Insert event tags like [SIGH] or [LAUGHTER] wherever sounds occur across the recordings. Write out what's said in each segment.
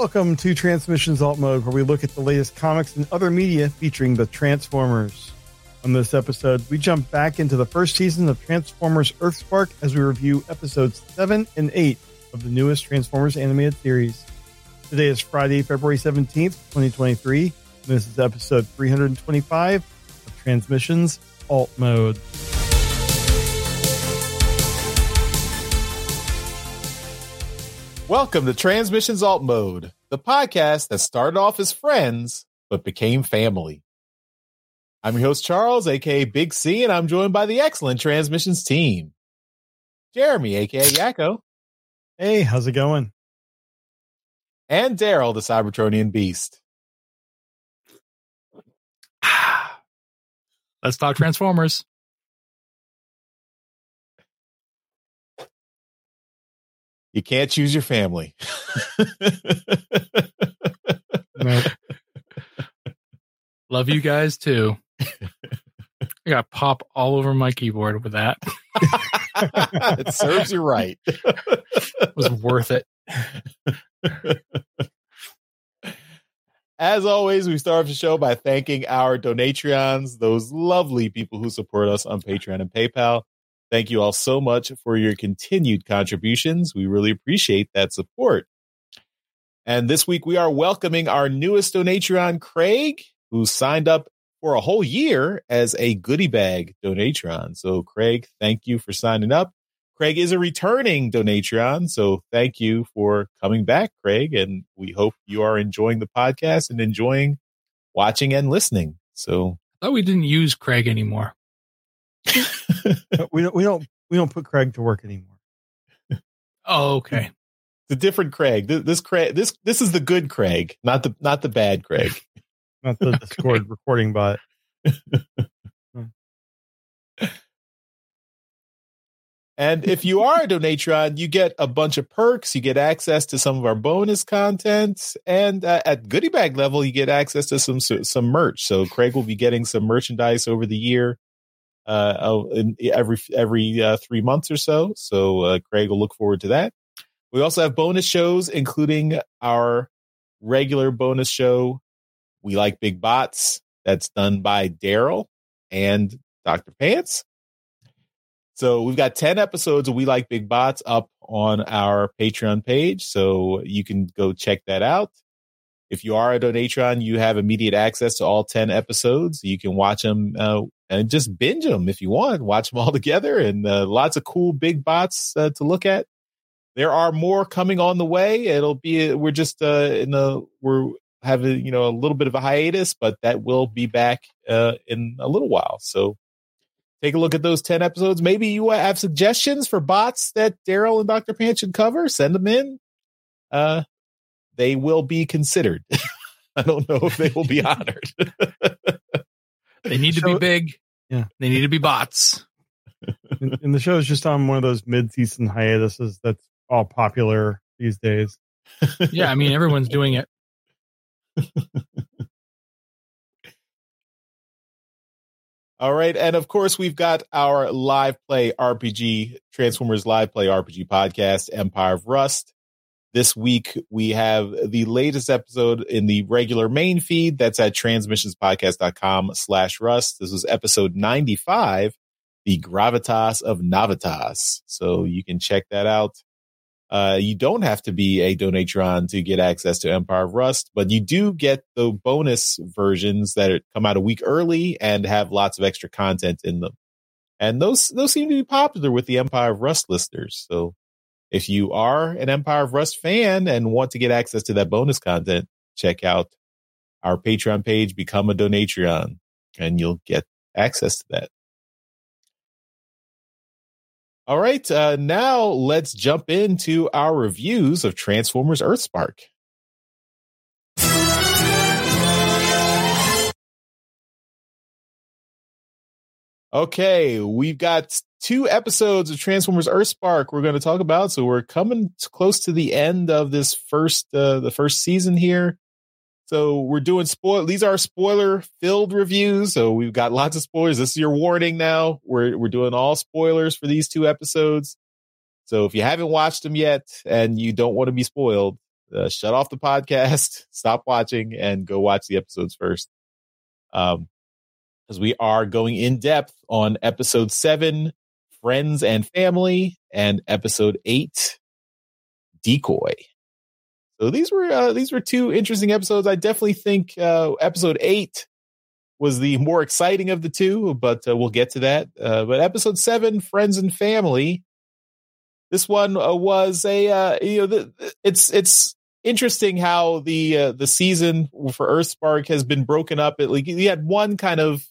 Welcome to Transmissions Alt Mode, where we look at the latest comics and other media featuring the Transformers. On this episode, we jump back into the first season of Transformers Earthspark as we review episodes 7 and 8 of the newest Transformers animated series. Today is Friday, February 17th, 2023. This is episode 325 of Transmissions Alt Mode. Welcome to Transmissions Alt Mode, the podcast that started off as friends but became family. I'm your host, Charles, aka Big C, and I'm joined by the excellent Transmissions team. Jeremy, aka Yakko. Hey, how's it going? And Daryl, the Cybertronian Beast. [SIGHS] Let's talk Transformers. You can't choose your family. [LAUGHS] Nope. Love you guys too. [LAUGHS] I got pop all over my keyboard with that. [LAUGHS] it serves you right. It was worth it. As always, we start off the show by thanking our Donatreons, those lovely people who support us on Patreon and PayPal. Thank you all so much for your continued contributions. We really appreciate that support. And this week we are welcoming our newest Donatreon, Craig, who signed up for a whole year as a goodie bag Donatreon. So, Craig, thank you for signing up. Craig is a returning Donatreon, so thank you for coming back, Craig. And we hope you are enjoying the podcast and enjoying watching and listening. So, I thought we didn't use Craig anymore. [LAUGHS] we don't we don't we don't put Craig to work anymore. Oh, [LAUGHS] okay. the different Craig. This, this Craig. This this is the good Craig, not the not the bad Craig. [LAUGHS] Not the Discord recording bot. And if you are a Donatron, you get a bunch of perks. You get access to some of our bonus content, and uh, at goodie bag level, you get access to some some merch. So Craig will be getting some merchandise over the year, uh, oh, every every uh, three months or so. So uh, Craig will look forward to that. We also have bonus shows, including our regular bonus show. We like big bots. That's done by Daryl and Dr. Pants. So we've got 10 episodes of We Like Big Bots up on our Patreon page. So you can go check that out. If you are a Donatron, you have immediate access to all 10 episodes. You can watch them uh, and just binge them if you want. Watch them all [LAUGHS] together and uh, lots of cool big bots uh, to look at. There are more coming on the way. It'll be, we're just uh, in the, we're having, you know, a little bit of a hiatus, but that will be back uh, in a little while. So take a look at those 10 episodes. Maybe you have suggestions for bots that Daryl and Dr. Pan should cover. Send them in. Uh, they will be considered. [LAUGHS] I don't know if they will be [LAUGHS] honored. They need to be big. Yeah. They need to be bots. and, and the show is just on one of those mid-season hiatuses that's all popular these days. Yeah, I mean everyone's doing it. [LAUGHS] All right. And of course, we've got our live play RPG, Transformers live play RPG podcast, Empire of Rust. This week, we have the latest episode in the regular main feed. That's at transmissionspodcast.com slash rust. This was episode 95, the gravitas of navitas. So you can check that out. Uh, you don't have to be a Donatron to get access to Empire of Rust, but you do get the bonus versions that are, come out a week early and have lots of extra content in them. And those those seem to be popular with the Empire of Rust listeners. So if you are an Empire of Rust fan and want to get access to that bonus content, check out our Patreon page, become a Donatreon, and you'll get access to that. All right, uh, now let's jump into our reviews of Transformers Earthspark. Okay, we've got two episodes of Transformers Earthspark we're going to talk about. So we're coming close to the end of this first uh, the first season here. So we're doing spoil. These are spoiler filled reviews. So we've got lots of spoilers. This is your warning now. We're we're doing all spoilers for these two episodes. So if you haven't watched them yet and you don't want to be spoiled, uh, shut off the podcast, [LAUGHS] stop watching, and go watch the episodes first. Um, because we are going in depth on episode seven, friends and family, and episode eight, decoy. So these were uh, these were two interesting episodes. I definitely think uh, episode eight was the more exciting of the two, but uh, we'll get to that. Uh, but episode seven, friends and family, this one uh, was a uh, you know the, it's it's interesting how the uh, the season for Earthspark has been broken up. It, like you had one kind of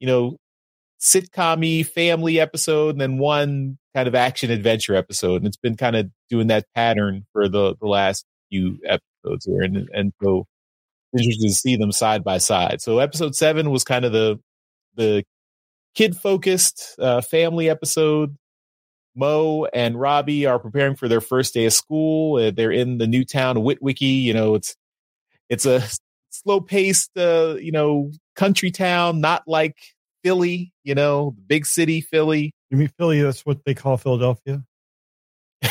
you know sitcom family episode and then one kind of action adventure episode, and it's been kind of doing that pattern for the the last few episodes here, and and so interested to see them side by side. So episode seven was kind of the the kid focused uh, family episode. Mo and Robbie are preparing for their first day of school. Uh, they're in the new town of Witwicky. You know, it's it's a slow paced, uh, you know, country town, not like Philly. You know, the big city Philly. You mean Philly? That's what they call Philadelphia. [LAUGHS]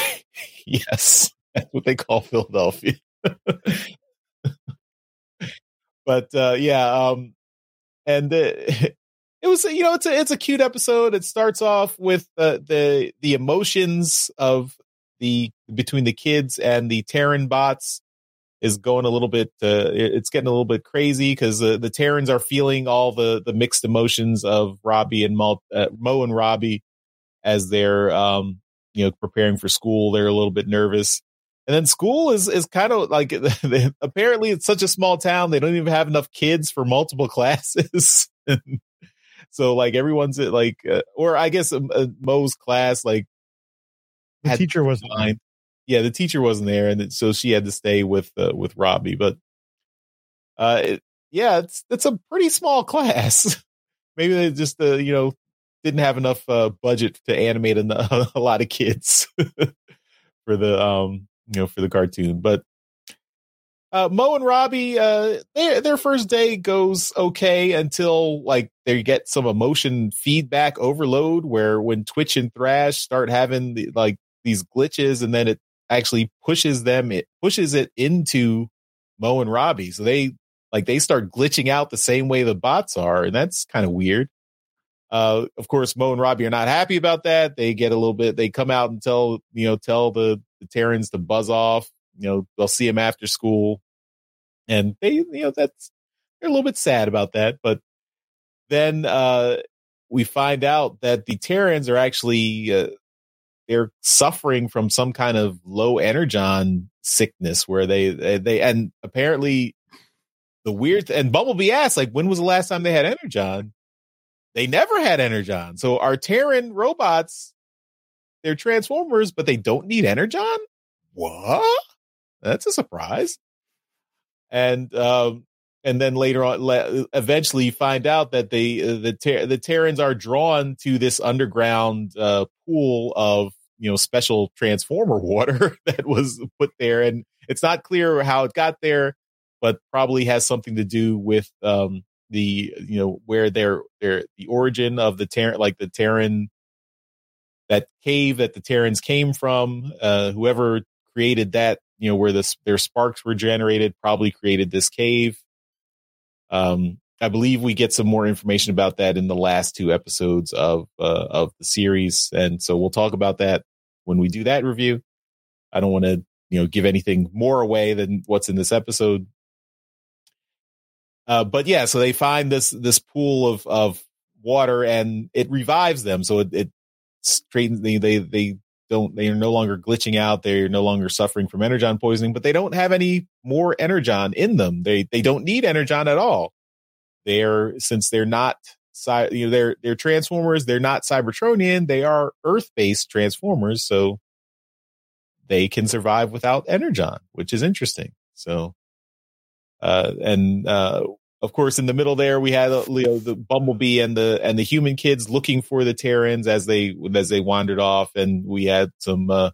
yes, that's what they call Philadelphia. [LAUGHS] but uh, yeah, um, and uh, [LAUGHS] it was you know it's a it's a cute episode. It starts off with uh, the the emotions of the between the kids and the Terran bots is going a little bit. Uh, it's getting a little bit crazy because uh, the Terrans are feeling all the the mixed emotions of Robbie and Mo, uh, Mo and Robbie as they're um, you know preparing for school. They're a little bit nervous. And then school is is kind of like [LAUGHS] they, apparently it's such a small town they don't even have enough kids for multiple [LAUGHS] classes. so like everyone's at like uh, or I guess uh, Mo's class like the teacher wasn't fine. Yeah, the teacher wasn't there, and so she had to stay with uh, with Robbie. But uh, it, yeah, it's it's a pretty small [LAUGHS] class. Maybe they just uh, you know didn't have enough uh, budget to animate a, [LAUGHS] a lot of kids [LAUGHS] for the um you know, for the cartoon. But uh, Mo and Robbie, uh, their their first day goes okay until like they get some emotion feedback overload, where when Twitch and Thrash start having the, like these glitches, and then it actually pushes them, it pushes it into Mo and Robbie, so they like they start glitching out the same way the bots are, and that's kind of weird. Uh, of course, Mo and Robbie are not happy about that. They get a little bit. They come out and tell you know tell the the Terrans to buzz off. You know, they'll see him after school, and they, you know, that's they're a little bit sad about that. But then uh, we find out that the Terrans are actually uh, they're suffering from some kind of low energon sickness, where they they, they and apparently the weird and Bumblebee asks like, when was the last time they had energon? They never had energon. So our Terran robots they're Transformers, but they don't need Energon? What? That's a surprise. And um, and then later on, eventually, you find out that the uh, the ter- the Terrans are drawn to this underground uh, pool of you know special Transformer [LAUGHS] water that was put there, and it's not clear how it got there, but probably has something to do with um, the you know where their their the origin of the Terran, like the Terran that cave that the Terrans came from. Uh, whoever created that, you know, where this their sparks were generated, probably created this cave. Um, I believe we get some more information about that in the last two episodes of uh, of the series, and so we'll talk about that when we do that review. I don't want to, you know, give anything more away than what's in this episode. Uh, but yeah, so they find this this pool of of water and it revives them. So it, it straighten they they they don't they are no longer glitching out. They're no longer suffering from energon poisoning but they don't have any more energon in them. They they don't need energon at all. They're since they're not you know they're they're transformers they're not cybertronian they are earth-based transformers so they can survive without energon which is interesting. So uh and uh of course, in the middle there, we had uh, you know, the Bumblebee and the and the human kids looking for the Terrans as they as they wandered off, and we had some uh,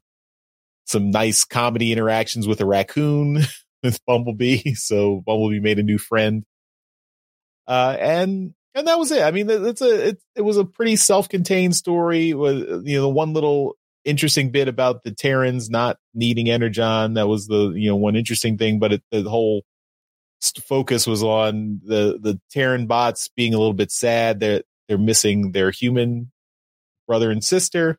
some nice comedy interactions with a raccoon [LAUGHS] with Bumblebee. [LAUGHS] So Bumblebee made a new friend, uh, and and that was it. I mean, it's a it, it was a pretty self contained story. With you know, the one little interesting bit about the Terrans not needing Energon. That was the you know one interesting thing, but it, the whole focus was on the the Terran bots being a little bit sad that they're missing their human brother and sister,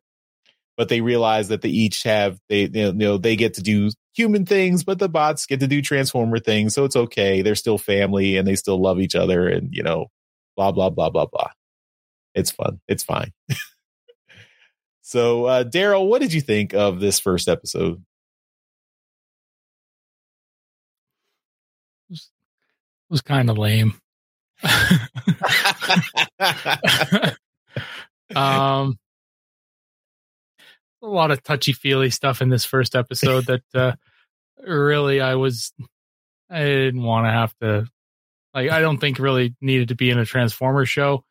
but they realize that they each have they you know they get to do human things, but the bots get to do transformer things, so it's okay. They're still family and they still love each other, and you know, blah blah blah blah blah. It's fun. It's fine. [LAUGHS] so, uh, Daryl, what did you think of this first episode? Was kind of lame. [LAUGHS] um, a lot of touchy feely stuff in this first episode that uh, really I was I didn't want to have to like I don't think really needed to be in a Transformers show.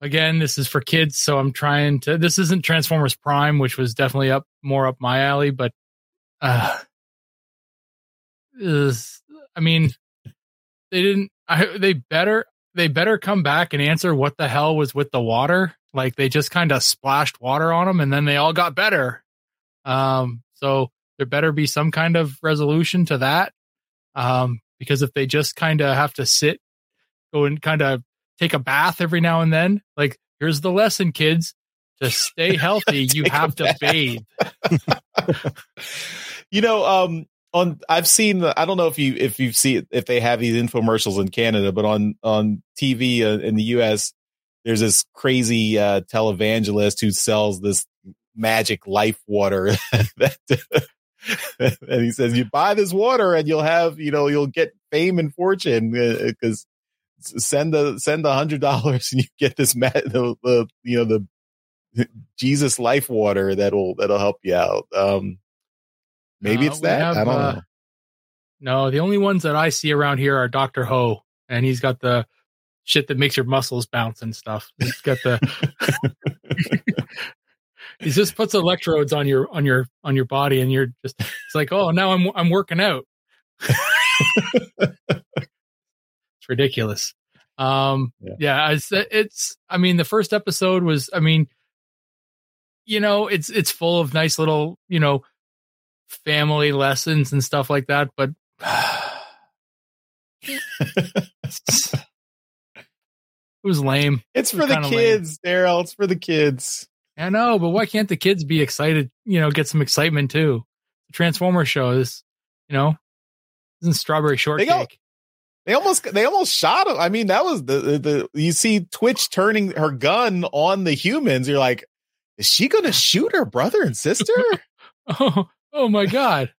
Again, this is for kids, so I'm trying to this isn't Transformers Prime, which was definitely up more up my alley, but uh is I mean they didn't I, they better they better come back and answer what the hell was with the water. Like they just kind of splashed water on them and then they all got better. Um, so there better be some kind of resolution to that. Um, because if they just kind of have to sit, go and kind of take a bath every now and then, like here's the lesson, kids. To stay [LAUGHS] healthy, you have to bathe. [LAUGHS] you know, um, on I've seen I don't know if you if you've seen if they have these infomercials in Canada, but on on TV uh, in the US, there's this crazy uh, televangelist who sells this magic life water [LAUGHS] that, [LAUGHS] and he says you buy this water and you'll have you know you'll get fame and fortune because uh, send the send a hundred dollars [LAUGHS] and you get this ma- the, the you know the Jesus life water that'll that'll help you out. Um, Maybe uh, it's that. Have, I don't uh, know. No, the only ones that I see around here are Doctor Ho, and he's got the shit that makes your muscles bounce and stuff. He's got the. [LAUGHS] [LAUGHS] he just puts electrodes on your on your on your body, and you're just. It's like, oh, now I'm I'm working out. [LAUGHS] it's ridiculous. Um, yeah, yeah it's, it's. I mean, the first episode was. I mean, you know, it's it's full of nice little, you know, family lessons and stuff like that, but [SIGHS] it was lame. It's it for the kids, Daryl. It's for the kids. I know, but why can't the kids be excited? You know, get some excitement too. The Transformer shows, you know, isn't strawberry shortcake. They, they almost they almost shot him. I mean, that was the, the the you see Twitch turning her gun on the humans. You're like, is she going to shoot her brother and sister? oh, [LAUGHS] [LAUGHS] Oh my god!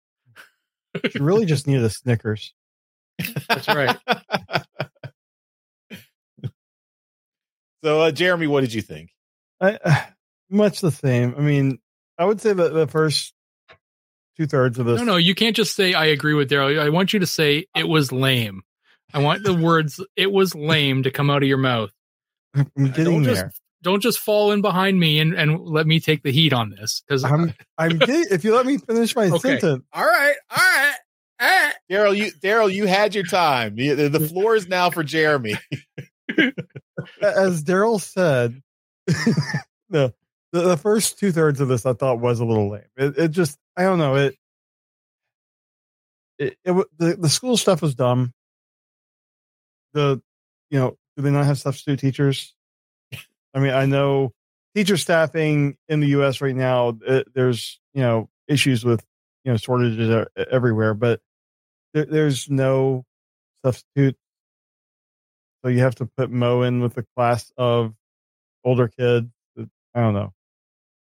she really just needed a Snickers. That's right. so, uh, Jeremy, what did you think? I, uh, much the same. I mean, I would say that the first two thirds of this. No, no, you can't just say I agree with Daryl. I want you to say it was lame. I want the words "it was lame" to come out of your mouth. [LAUGHS] I'm getting there. Just, don't just fall in behind me and, and let me take the heat on this because I'm I'm [LAUGHS] if you let me finish my okay. sentence. All right, all right. Eh. Daryl, you Daryl, you had your time. The, the floor is now for Jeremy. [LAUGHS] As Daryl said, [LAUGHS] no, the, the first two thirds of this I thought was a little lame. It, it just I don't know it. It, it the the school stuff was dumb. The you know do they not have substitute teachers? I mean, I know teacher staffing in the U.S. right now. It, there's you know issues with you know shortages everywhere, but there, there's no substitute. So you have to put Mo in with a class of older kids. Uh, I don't know.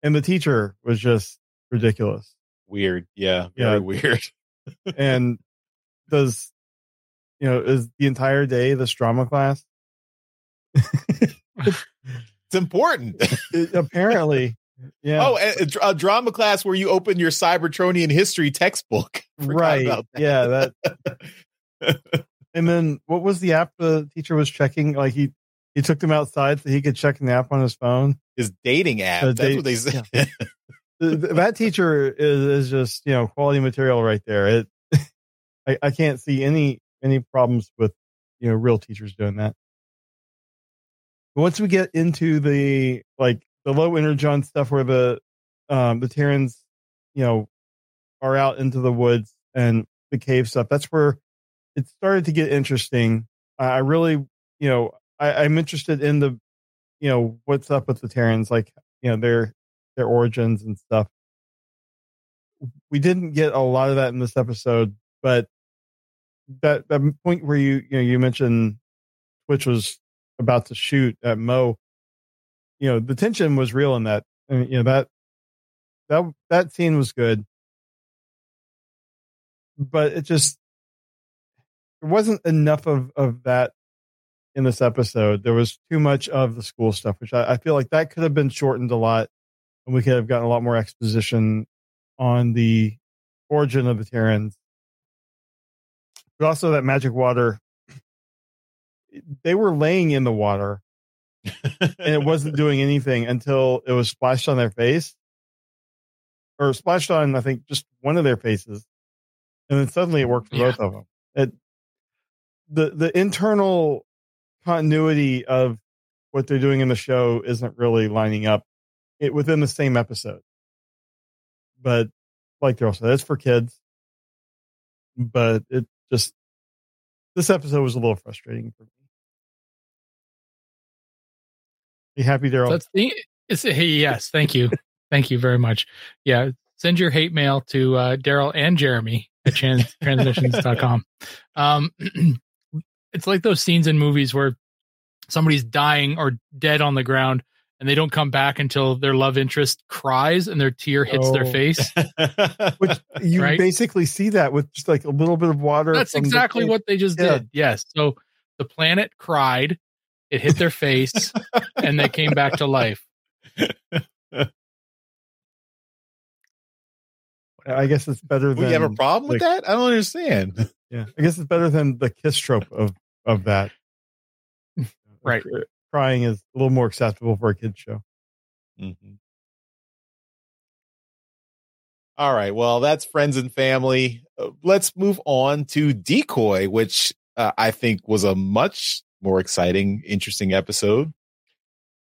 And the teacher was just ridiculous. Weird. Yeah. Very yeah. weird. [LAUGHS] and does, you know, is the entire day this drama class? [LAUGHS] [LAUGHS] It's important. Apparently. Yeah. Oh, a, a, drama class where you open your Cybertronian history textbook. [LAUGHS] right. That. Yeah. That. [LAUGHS] and then what was the app the teacher was checking? Like he he took them outside so he could check an app on his phone. His dating app. That's date, what they say. Yeah. that teacher is is just you know quality material right there. It. [LAUGHS] I, I can't see any any problems with you know real teachers doing that once we get into the like the low energon stuff where the um, the Terrans, you know, are out into the woods and the cave stuff. That's where it started to get interesting. I really, you know, I, I'm interested in the, you know, what's up with the Terrans, like you know their their origins and stuff. We didn't get a lot of that in this episode, but that that point where you you know you mentioned Twitch was about to shoot at Mo, you know, the tension was real in that. And, you know that that that scene was good, but it just there wasn't enough of of that in this episode. There was too much of the school stuff, which I, I feel like that could have been shortened a lot, and we could have gotten a lot more exposition on the origin of the Terrans. But also that magic water, they were laying in the water and it wasn't [LAUGHS] doing anything until it was splashed on their face or splashed on, I think, just one of their faces. And then suddenly it worked for Yeah. both of them. It, the, the internal continuity of what they're doing in the show isn't really lining up it within the same episode. But like Daryl said, it's for kids. But it just, this episode was a little frustrating for me. You happy, Daryl? That's the hey yes, thank you. thank you very much. Yeah. Send your hate mail to uh, Daryl and Jeremy at trans- [LAUGHS] transmissions.com. Um [CLEARS THROAT] it's like those scenes in movies where somebody's dying or dead on the ground and they don't come back until their love interest cries and their tear hits their Oh. face. [LAUGHS] Which you Right? basically see that with just like a little bit of water. That's from the exactly what they just Yeah. did. Yes. So the planet cried, it hit their face, and they came back to life. I guess it's better than we have a problem with like- that? I don't understand. Yeah, I guess it's better than the kiss trope of of that. Right. Crying is a little more acceptable for a kid show. Mhm. All right. Well, that's friends and family. Uh, let's move on to Decoy, which uh, I think was a much more exciting, interesting episode.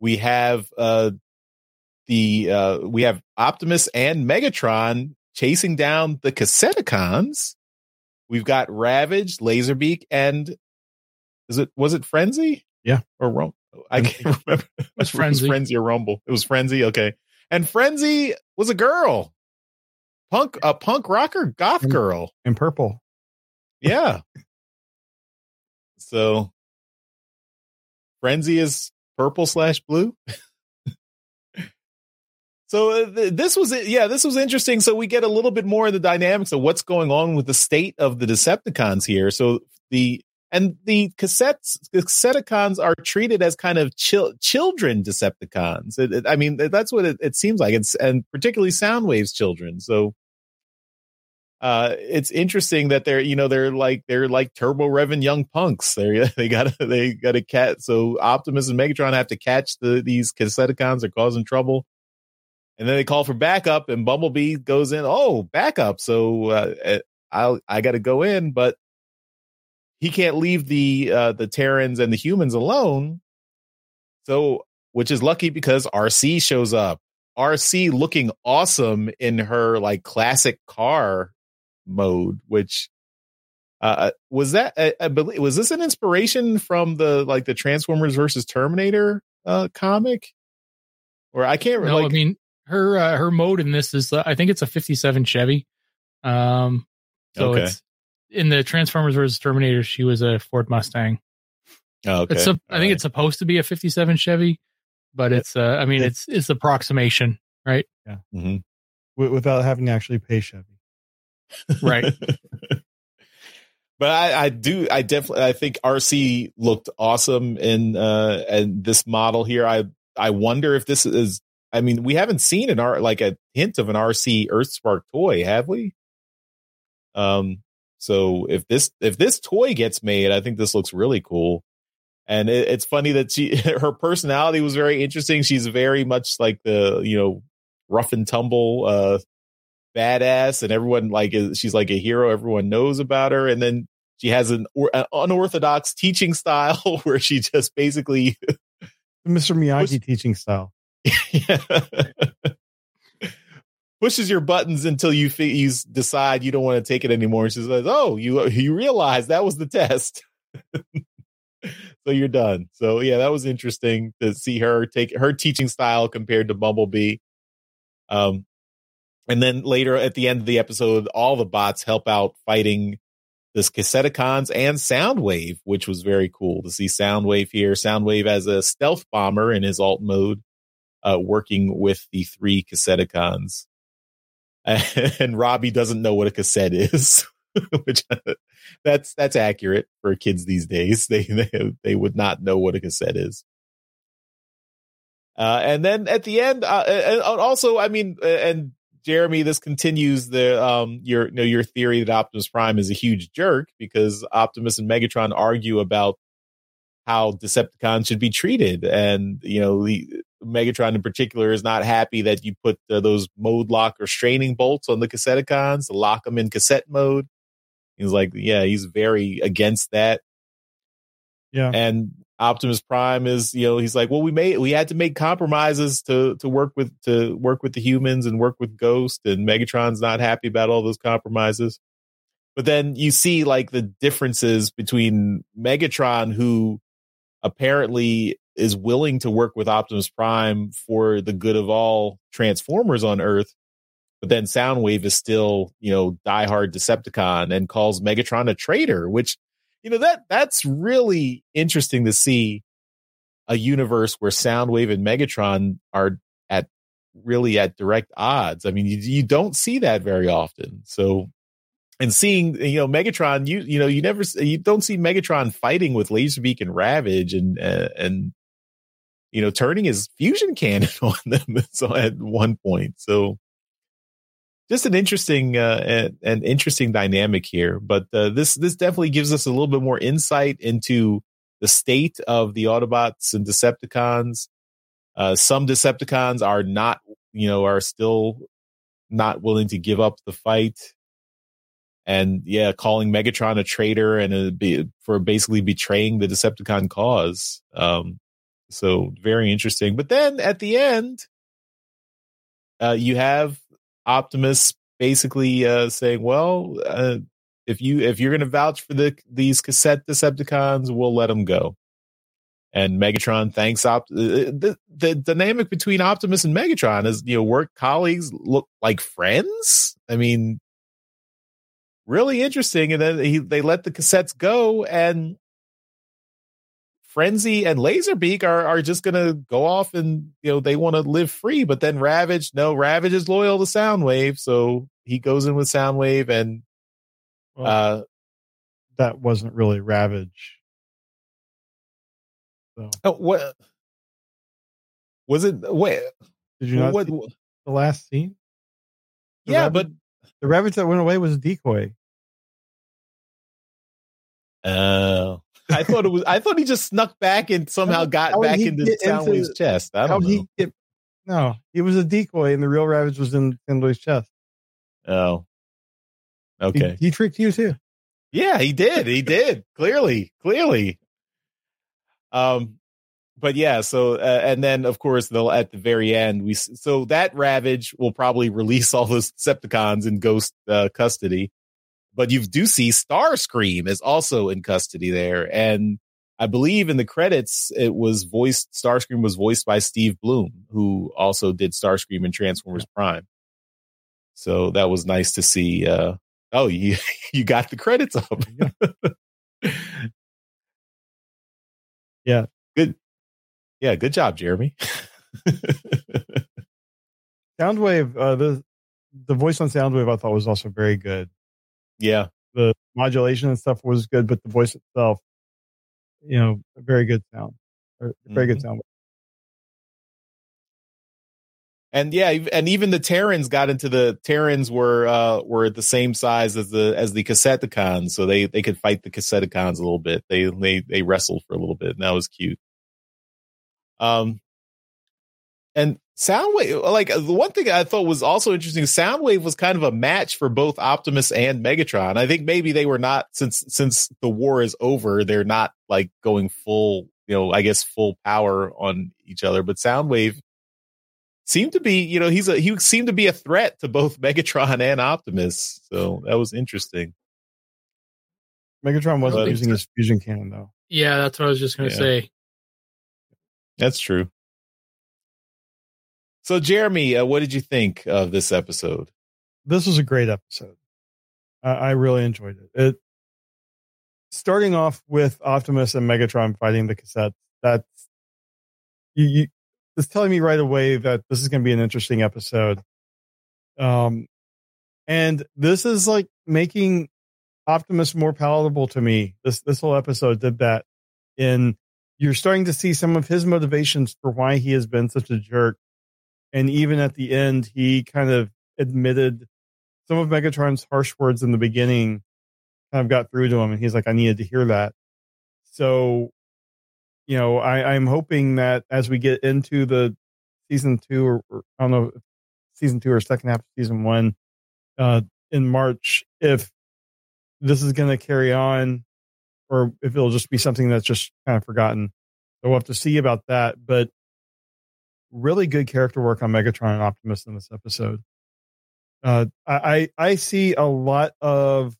We have uh, the uh, we have Optimus and Megatron chasing down the Casseticons. We've got Ravage, Laserbeak, and is it was it Frenzy? Yeah. or Rumble? I can't [LAUGHS] remember. [LAUGHS] It was Frenzy. Frenzy or Rumble. It was Frenzy. Okay, and Frenzy was a girl, punk, a punk rocker, goth girl. In purple, Yeah. so Frenzy is purple slash blue. [LAUGHS] so uh, th- this was it. Yeah, this was interesting. So we get a little bit more of the dynamics of what's going on with the state of the Decepticons here. So the and the cassettes Casseticons are treated as kind of chil- children Decepticons. It, it- I mean, that's what it, it seems like. It's and particularly Soundwave's children. So uh it's interesting that they're you know they're like they're like turbo revving young punks. [LAUGHS] They they got to they got to catch so optimus and megatron have to catch the these casseticons are causing trouble. And then they call for backup and bumblebee goes in oh backup. So uh i'll i gotta go in but he can't leave the uh the terrans and the humans alone. So which is lucky because rc shows up. Rc looking awesome in her like classic car mode, which uh was that I, I believe was this an inspiration from the like the Transformers versus Terminator uh comic? Or I can't No, like I mean her uh, her mode in this is uh, I think it's a 57 Chevy. Um so Okay. it's in the Transformers versus Terminator she was a Ford Mustang. oh, okay. It's a, I think right. it's supposed to be a 57 Chevy, but it's uh I mean it's it's approximation, right? Mhm. wi- without having to actually pay Chevy. Right. [LAUGHS] but I, I do I definitely I think RC looked awesome in uh and this model here. I I wonder if this is I mean, we haven't seen an R like a hint of an RC Earthspark toy, have we? Um so if this if this toy gets made, I think this looks really cool. And it, it's funny that she [LAUGHS] her personality was very interesting. She's very much like the, you know, rough and tumble uh badass and everyone like is she's like a hero everyone knows about her and then she has an, or, an unorthodox teaching style [LAUGHS] where she just basically Mr. Miyagi Was- teaching style. [LAUGHS] pushes your buttons until you you decide you don't want to take it anymore. And she says, "Oh, you you realize that was the test." [LAUGHS] so you're done. So yeah, that was interesting to see her take her teaching style compared to Bumblebee. Um, and then later at the end of the episode, all the bots help out fighting this Cassetticons and Soundwave, which was very cool to see Soundwave here. Soundwave as a stealth bomber in his alt mode, uh, working with the three Cassetticons. [LAUGHS] And Robbie doesn't know what a cassette is, [LAUGHS] which [LAUGHS] that's that's accurate for kids these days. They they they would not know what a cassette is. Uh, and then at the end, uh, and also, I mean, and Jeremy, this continues the um your you know your theory that Optimus Prime is a huge jerk because Optimus and Megatron argue about how Decepticons should be treated, and you know the Megatron in particular is not happy that you put uh, those mode lock or straining bolts on the Cassetticons to lock them in cassette mode. He's like, yeah, he's very against that. Yeah, and Optimus Prime is, you know, he's like, well, we made, we had to make compromises to to work with to work with the humans and work with Ghost, and Megatron's not happy about all those compromises. But then you see like the differences between Megatron, who apparently is willing to work with Optimus Prime for the good of all Transformers on Earth, but then Soundwave is still, you know, diehard Decepticon and calls Megatron a traitor, which you know that that's really interesting to see a universe where Soundwave and Megatron are at really at direct odds. I mean, you, you don't see that very often. So, and seeing you know Megatron, you you know you never you don't see Megatron fighting with Laserbeak and Ravage and uh, and you know turning his fusion cannon [LAUGHS] on them so at one point. So just an interesting uh, an, interesting dynamic here. But uh, this this definitely gives us a little bit more insight into the state of the Autobots and Decepticons. Uh, some Decepticons are not, you know, are still not willing to give up the fight. And yeah, calling Megatron a traitor and a, be, for basically betraying the Decepticon cause. Um, so very interesting. But then at the end, uh, you have Optimus basically uh, saying, "Well, uh, if you if you're going to vouch for the these cassette Decepticons, we'll let them go." And Megatron thanks Opt. Uh, the, the dynamic between Optimus and Megatron is, you know, work colleagues look like friends. I mean, really interesting. And then he, they let the cassettes go, and Frenzy and Laserbeak are are just gonna go off and you know they want to live free, but then Ravage, no, Ravage is loyal to Soundwave, so he goes in with Soundwave and well, uh that wasn't really Ravage. So oh, what was it? Wait, did you not what, see the last scene? The yeah, Ravage, but the Ravage that went away was a decoy. Oh. I thought it was. I thought he just snuck back and somehow got back into Soundwave's chest. I don't know. He no, he was a decoy, and the real Ravage was in Soundwave's chest. Oh, okay. He, he, tricked you too. Yeah, he did. He [LAUGHS] did. Clearly, clearly. Um, but yeah. So, uh, and then of course, they'll at the very end we so that Ravage will probably [LAUGHS] release all those Decepticons in Ghost uh, custody but you do see Starscream is also in custody there. And I believe in the credits, it was voiced, Starscream was voiced by Steve Blum, who also did Starscream in Transformers Prime. So that was nice to see. Uh, oh, [LAUGHS] you, you got the credits up. [LAUGHS] yeah. Good. Yeah. Good job, Jeremy. [LAUGHS] Soundwave, uh, the, the voice on Soundwave I thought was also very good. Yeah. The modulation and stuff was good, but the voice itself, you know, very good sound. Very mm-hmm. good sound. And yeah, and even the Terrans got into the Terrans were uh were the same size as the as the Cassetticons, so they they could fight the Cassetticons a little bit. They they they wrestled for a little bit, and that was cute. Um, and Soundwave, like the one thing I thought was also interesting, Soundwave was kind of a match for both Optimus and Megatron. I think maybe they were not since since the war is over, they're not like going full, you know, I guess full power on each other. But Soundwave seemed to be, you know, he's a he seemed to be a threat to both [LAUGHS] Megatron and Optimus. So that was interesting. Megatron wasn't think using his fusion cannon though. Yeah, that's what I was just going to Yeah. say. That's true. So Jeremy, uh, what did you think of this episode? This was a great episode. I, I really enjoyed it. It starting off with Optimus and Megatron fighting the cassettes. That's you. you it's telling me right away that this is going to be an interesting episode. Um, and this is like making Optimus more palatable to me. This this whole episode did that. In you're starting to see some of his motivations for why he has been such a jerk, and even at the end, he kind of admitted some of Megatron's harsh words in the beginning. Kind of got through to him, and he's like, "I needed to hear that." So, you know, I, I'm hoping that as we get into the season two, or, or I don't know, season two or second half of season one, uh, in March, if this is going to carry on or if it'll just be something that's just kind of forgotten. So we'll have to see about that. But really good character work on Megatron and Optimus in this episode. Uh, I, I see a lot of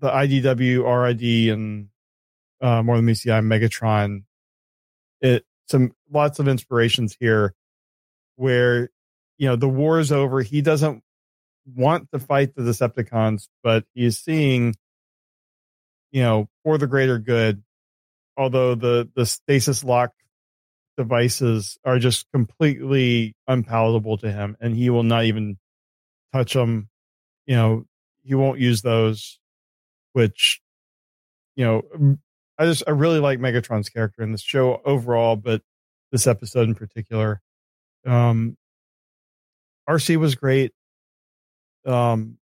the IDW, RID, and uh, more than MCI Megatron. It some lots of inspirations here, where you know the war is over. He doesn't want to fight the Decepticons, but he's seeing, you know, for the greater good. Although the the stasis lock devices are just completely unpalatable to him, and he will not even touch them. You know, he won't use those. Which, you know, I just I really like Megatron's character in this show overall, but this episode in particular. Um, RC was great um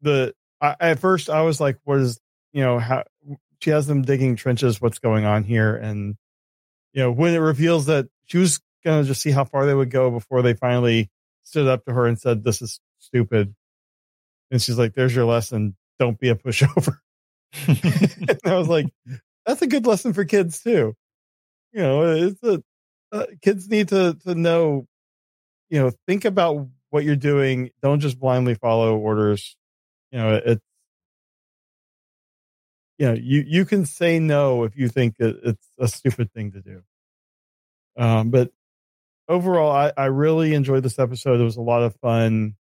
the I, at first i was like what is you know how she has them digging trenches what's going on here and you know when it reveals that she was gonna just see how far they would go before they finally stood up to her and said this is stupid. And she's like there's your lesson. Don't be a pushover. [LAUGHS] And i was like that's a good lesson for kids too. You know it's a uh, kids need to to know you know think about what you're doing. Don't just blindly follow orders. You know it's you know you you can say no if you think it, it's a stupid thing to do um but overall i i really enjoyed this episode it was a lot of fun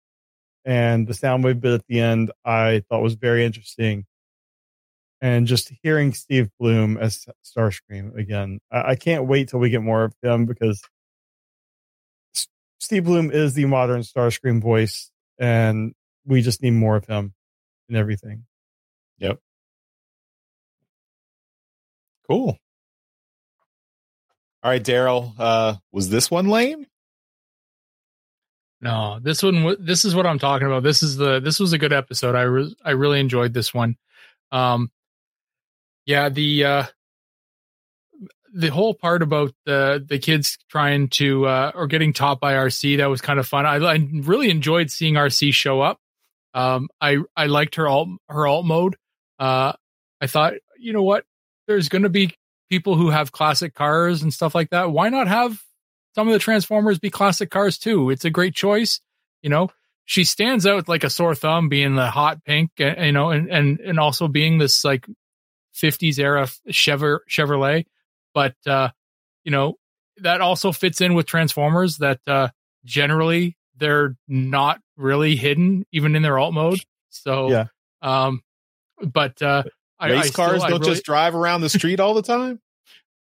and the soundwave bit at the end i thought was very interesting and just hearing steve Blum as starscream again i, I can't wait till we get more of him because Steve Blum is the modern Starscream voice, and we just need more of him and everything. Yep. Cool. All right, Daryl. Uh, was this one lame? No, this one. This is what I'm talking about. This is the. This was a good episode. I re- I really enjoyed this one. Um, yeah the uh, the whole part about the the kids trying to uh, or getting taught by RC that was kind of fun. I, I really enjoyed seeing RC show up. Um, I I liked her alt her alt mode. Uh, I thought you know what, there's going to be people who have classic cars and stuff like that. Why not have some of the Transformers be classic cars too? It's a great choice. You know, she stands out like a sore thumb, being the hot pink, you know, and and and also being this like 50s era Chevrolet. But uh, you know, that also fits in with Transformers that uh generally they're not really hidden even in their alt mode. So Yeah. um but uh I- I Race still- cars I don't really- just drive around the street all the time.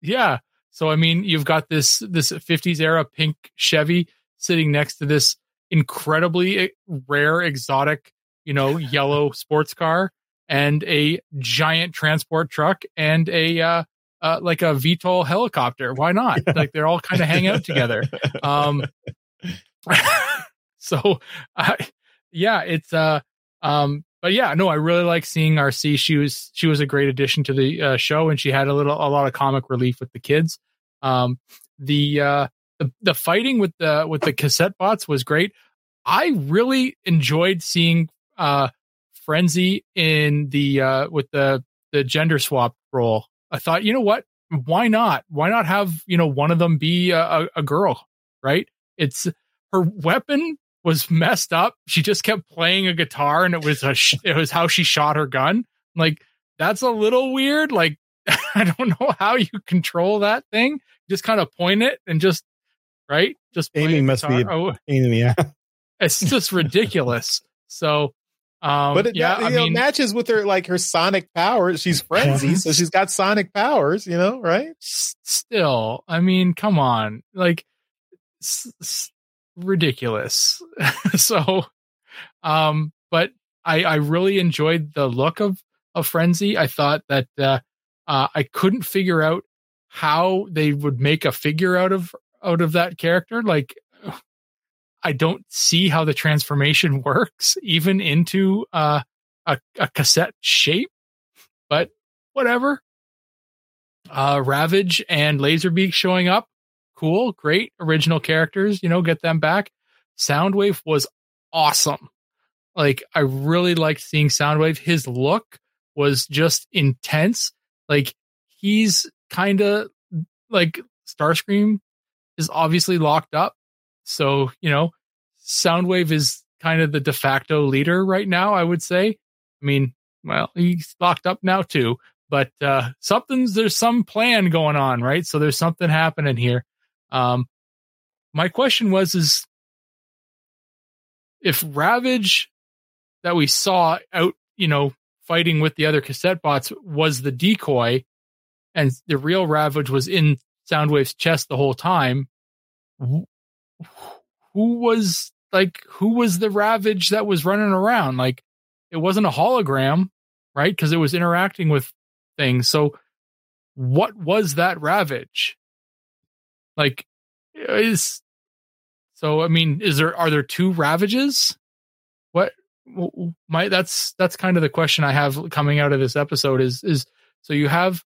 yeah. So I mean, you've got this this 50s era pink Chevy sitting next to this incredibly eh, rare exotic, you know, yellow [LAUGHS] sports car and a giant transport truck and a uh, uh like a VTOL helicopter. Why not? Like they're all kind of hang out together. Um [LAUGHS] [LAUGHS] so I yeah, it's uh um but yeah, no, I really like seeing RC. She was she was a great addition to the uh, show, and she had a little a lot of comic relief with the kids. Um, the uh, the the fighting with the with the cassette bots was great. I really enjoyed seeing uh, Frenzy in the uh, with the the gender swap role. I thought, you know what, why not? Why not have you know one of them be a, a, a girl? Right? It's her weapon was messed up. She just kept playing a guitar, and it was a sh- it was how she shot her gun. Like that's a little weird. Like [LAUGHS] I don't know how you control that thing. Just kind of point it and just right. Just aiming must be a oh, pain in the ass. It's [LAUGHS] just ridiculous. So, um, but it, yeah, I know, mean, matches with her like her sonic powers. She's frenzy, so she's got sonic powers. You know, right? Still, I mean, come on, like s- s- ridiculous. [LAUGHS] so, um, but I I really enjoyed the look of of frenzy. I thought that uh, uh, I couldn't figure out how they would make a figure out of out of that character. Like [SIGHS] I don't see how the transformation [LAUGHS] works even into uh, a, a cassette shape, but whatever. Uh, Ravage and Laserbeak showing up. Cool. Great. Original characters, you know, get them back. Soundwave was awesome. Like, I really liked seeing Soundwave. His look was just intense. Like, he's kind of like Starscream is obviously locked up so, you know, Soundwave is kind of the de facto leader right now, I would say. I mean, well, he's locked up now too, but uh something's there's some plan going on, right? So there's something happening here. Um my question was is if Ravage that we saw out, you know, fighting with the other cassette bots was the decoy and the real Ravage was in Soundwave's chest the whole time, who was like who was the ravage that was running around? Like it wasn't a hologram right? Because it was interacting with things. So what was that ravage like is so i mean is there are there two ravages what my that's that's kind of the question i have coming out of this episode is is so you have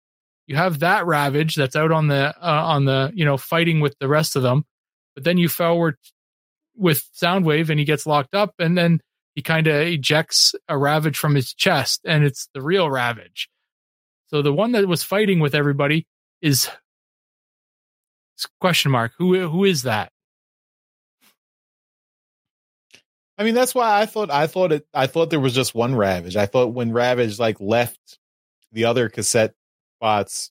you have that ravage that's out on the uh, on the you know fighting with the rest of them but then you forward with Soundwave and he gets locked up and then he kind of ejects a Ravage from his chest and it's the real Ravage. So the one that was fighting with everybody is question mark. Who who is that? I mean, that's why I thought I thought it. I thought there was just one Ravage. I thought when Ravage like left the other cassette bots,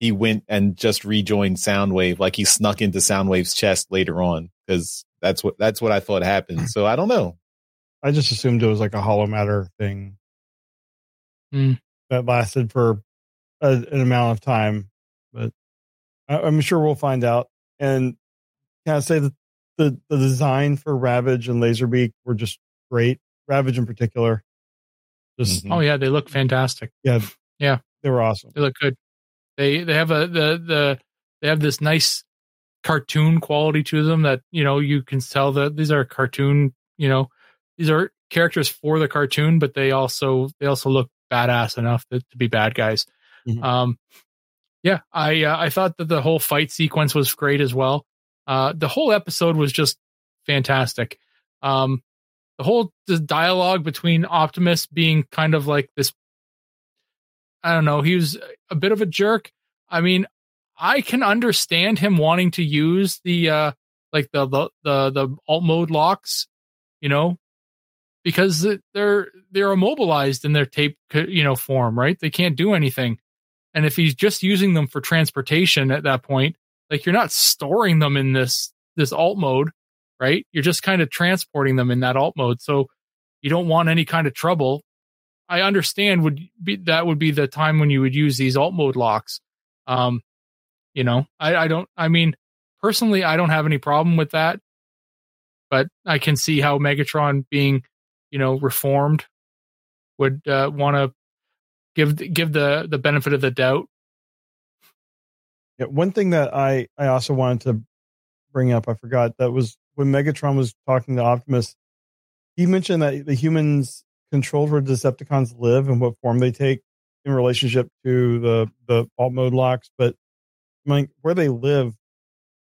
he went and just rejoined Soundwave. Like he snuck into Soundwave's chest later on because that's what that's what I thought happened. So I don't know. I just assumed it was like a holomatter thing mm. that lasted for a, an amount of time, but I, am sure we'll find out. And can I say that the the design for Ravage and Laserbeak were just great. Ravage in particular. Just mm-hmm. oh yeah, they look fantastic. Yeah, yeah, they were awesome. They look good. They they have a the the they have this nice cartoon quality to them that you know you can tell that these are cartoon you know these are characters for the cartoon but they also they also look badass enough to, to be bad guys mm-hmm. um yeah i uh, i thought that the whole fight sequence was great as well uh the whole episode was just fantastic um the whole the dialogue between optimus being kind of like this i don't know he was a bit of a jerk i mean I can understand him wanting to use the uh like the the the, the alt mode locks, you know, because they're they're immobilized in their tape you know form, right? They can't do anything. And if he's just using them for transportation at that point, like you're not storing them in this this alt mode, right? You're just kind of transporting them in that alt mode. So you don't want any kind of trouble. I understand would be that would be the time when you would use these alt mode locks. Um, you know, I, I don't, I mean, personally, I don't have any problem with that, but I can see how Megatron being, you know, reformed would uh, want to give give the the benefit of the doubt. Yeah, one thing that I I also wanted to bring up, I forgot that was when Megatron was talking to Optimus. He mentioned that the humans controlled where Decepticons live and what form they take in relationship to the the alt mode locks, but like where they live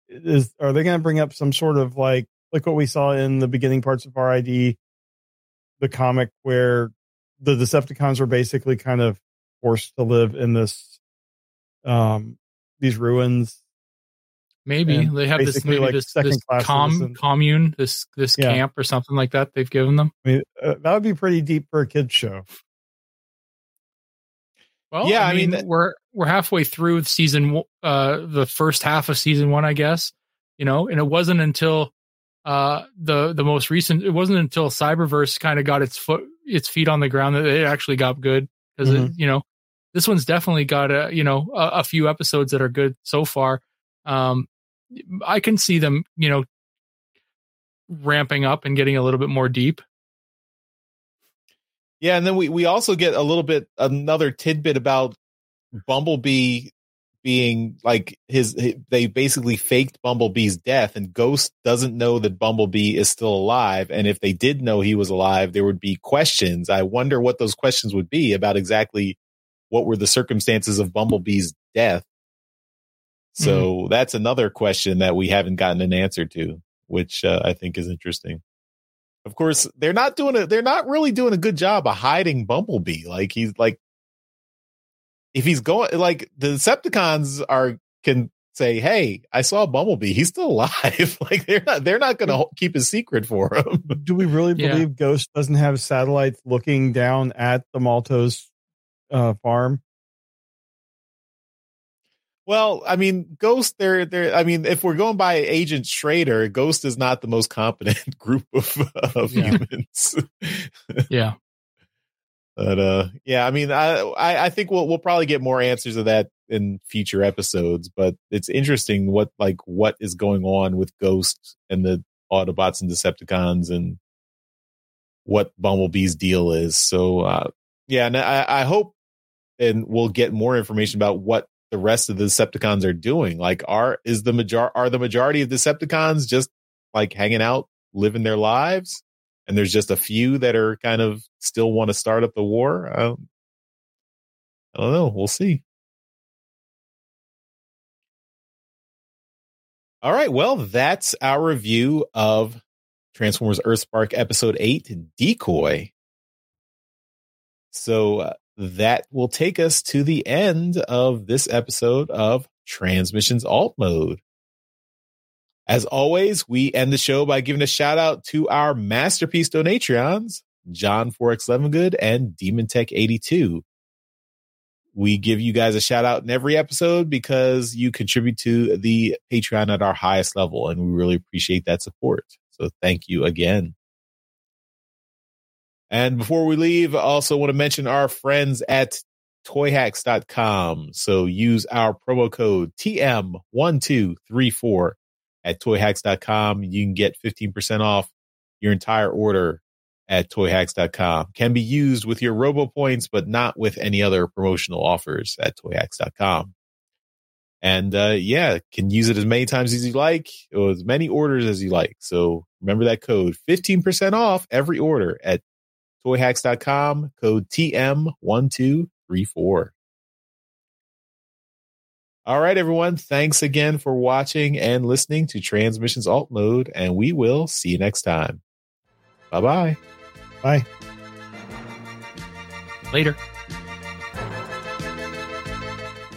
is are they going to bring up some sort of like like what we saw in the beginning parts of RID, the comic where the Decepticons were basically kind of forced to live in this um these ruins. Maybe And they have this maybe like, this, this second-class com, citizen. commune, this this Yeah. camp or something like that. They've given them. I mean, uh, that would be pretty deep for a kids show. Well, Yeah, I I mean, mean, we're we're halfway through season, uh, the first half of season one, I guess. You know, and it wasn't until uh the the most recent. It wasn't until Cyberverse kind of got its foot its feet on the ground that it actually got good because Mhm. you know this one's definitely got a you know a, a few episodes that are good so far. Um, I can see them, you know, ramping up and getting a little bit more deep. Yeah, and then we we also get a little bit another tidbit about Bumblebee being like his they basically faked Bumblebee's death and Ghost doesn't know that Bumblebee is still alive and if they did know he was alive there would be questions. I wonder what those questions would be about exactly what were the circumstances of Bumblebee's death. So that's another question that we haven't gotten an answer to, which uh, I think is interesting. Of course, they're not doing a they're not really doing a good job of hiding Bumblebee. Like he's like if he's going like the Decepticons are can say, "Hey, I saw Bumblebee. He's still [LAUGHS] alive." like they're not they're not going to keep a secret for him. Do we really Yeah. believe Ghost doesn't have satellites looking down at the Maltos uh, farm? Well, I mean, Ghost. They're they're. I mean, if we're going by Agent Schrader, Ghost is not the most competent [LAUGHS] group of of Yeah. humans. [LAUGHS] Yeah. But uh, yeah, I mean, I, I think we'll we'll probably get more answers of that in future episodes. But it's interesting what like what is going on with Ghost and the Autobots and Decepticons and what Bumblebee's deal is. So uh, yeah, and I, I hope and we'll get more information about what the rest of the Decepticons are doing. Like, are is the major are the majority of Decepticons just like hanging out, living their lives? And there's just a few that are kind of still want to start up the war. I don't, I don't know. We'll see. All right. Well, that's our review of Transformers Earthspark episode 8 Decoy. So uh, that will take us to the end of this episode of Transmissions Alt Mode. As always, we end the show by giving a shout out to our masterpiece donatrons, John Forex Levengood and Demon Tech 82. We give you guys a shout out in every episode because you contribute to the Patreon at our highest level, and we really appreciate that support. So thank you again. And before we leave, I also want to mention our friends at toyhacks.com. So use our promo code TM1234 at toyhacks.com. You can get 15% off your entire order at toyhacks.com. Can be used with your robo points, but not with any other promotional offers at toyhacks.com. And uh, yeah, can use it as many times as you like, or as many orders as you like. So remember that code 15% off every order at toyhacks.com, code TM1234. All right, everyone. Thanks again for watching and listening to Transmissions Alt Mode, and we will see you next time. Bye bye. Bye. Later.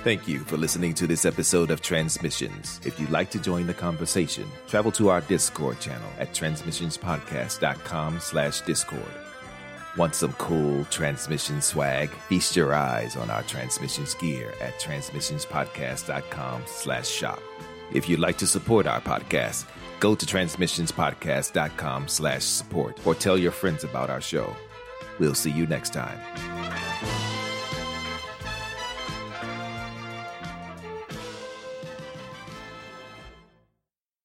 Thank you for listening to this episode of Transmissions. If you'd like to join the conversation, travel to our Discord channel at transmissionspodcast.com slash Discord. Want some cool transmission swag? Feast your eyes on our transmissions gear at transmissionspodcast.com slash shop. If you'd like to support our podcast, go to transmissionspodcast.com slash support or tell your friends about our show. We'll see you next time.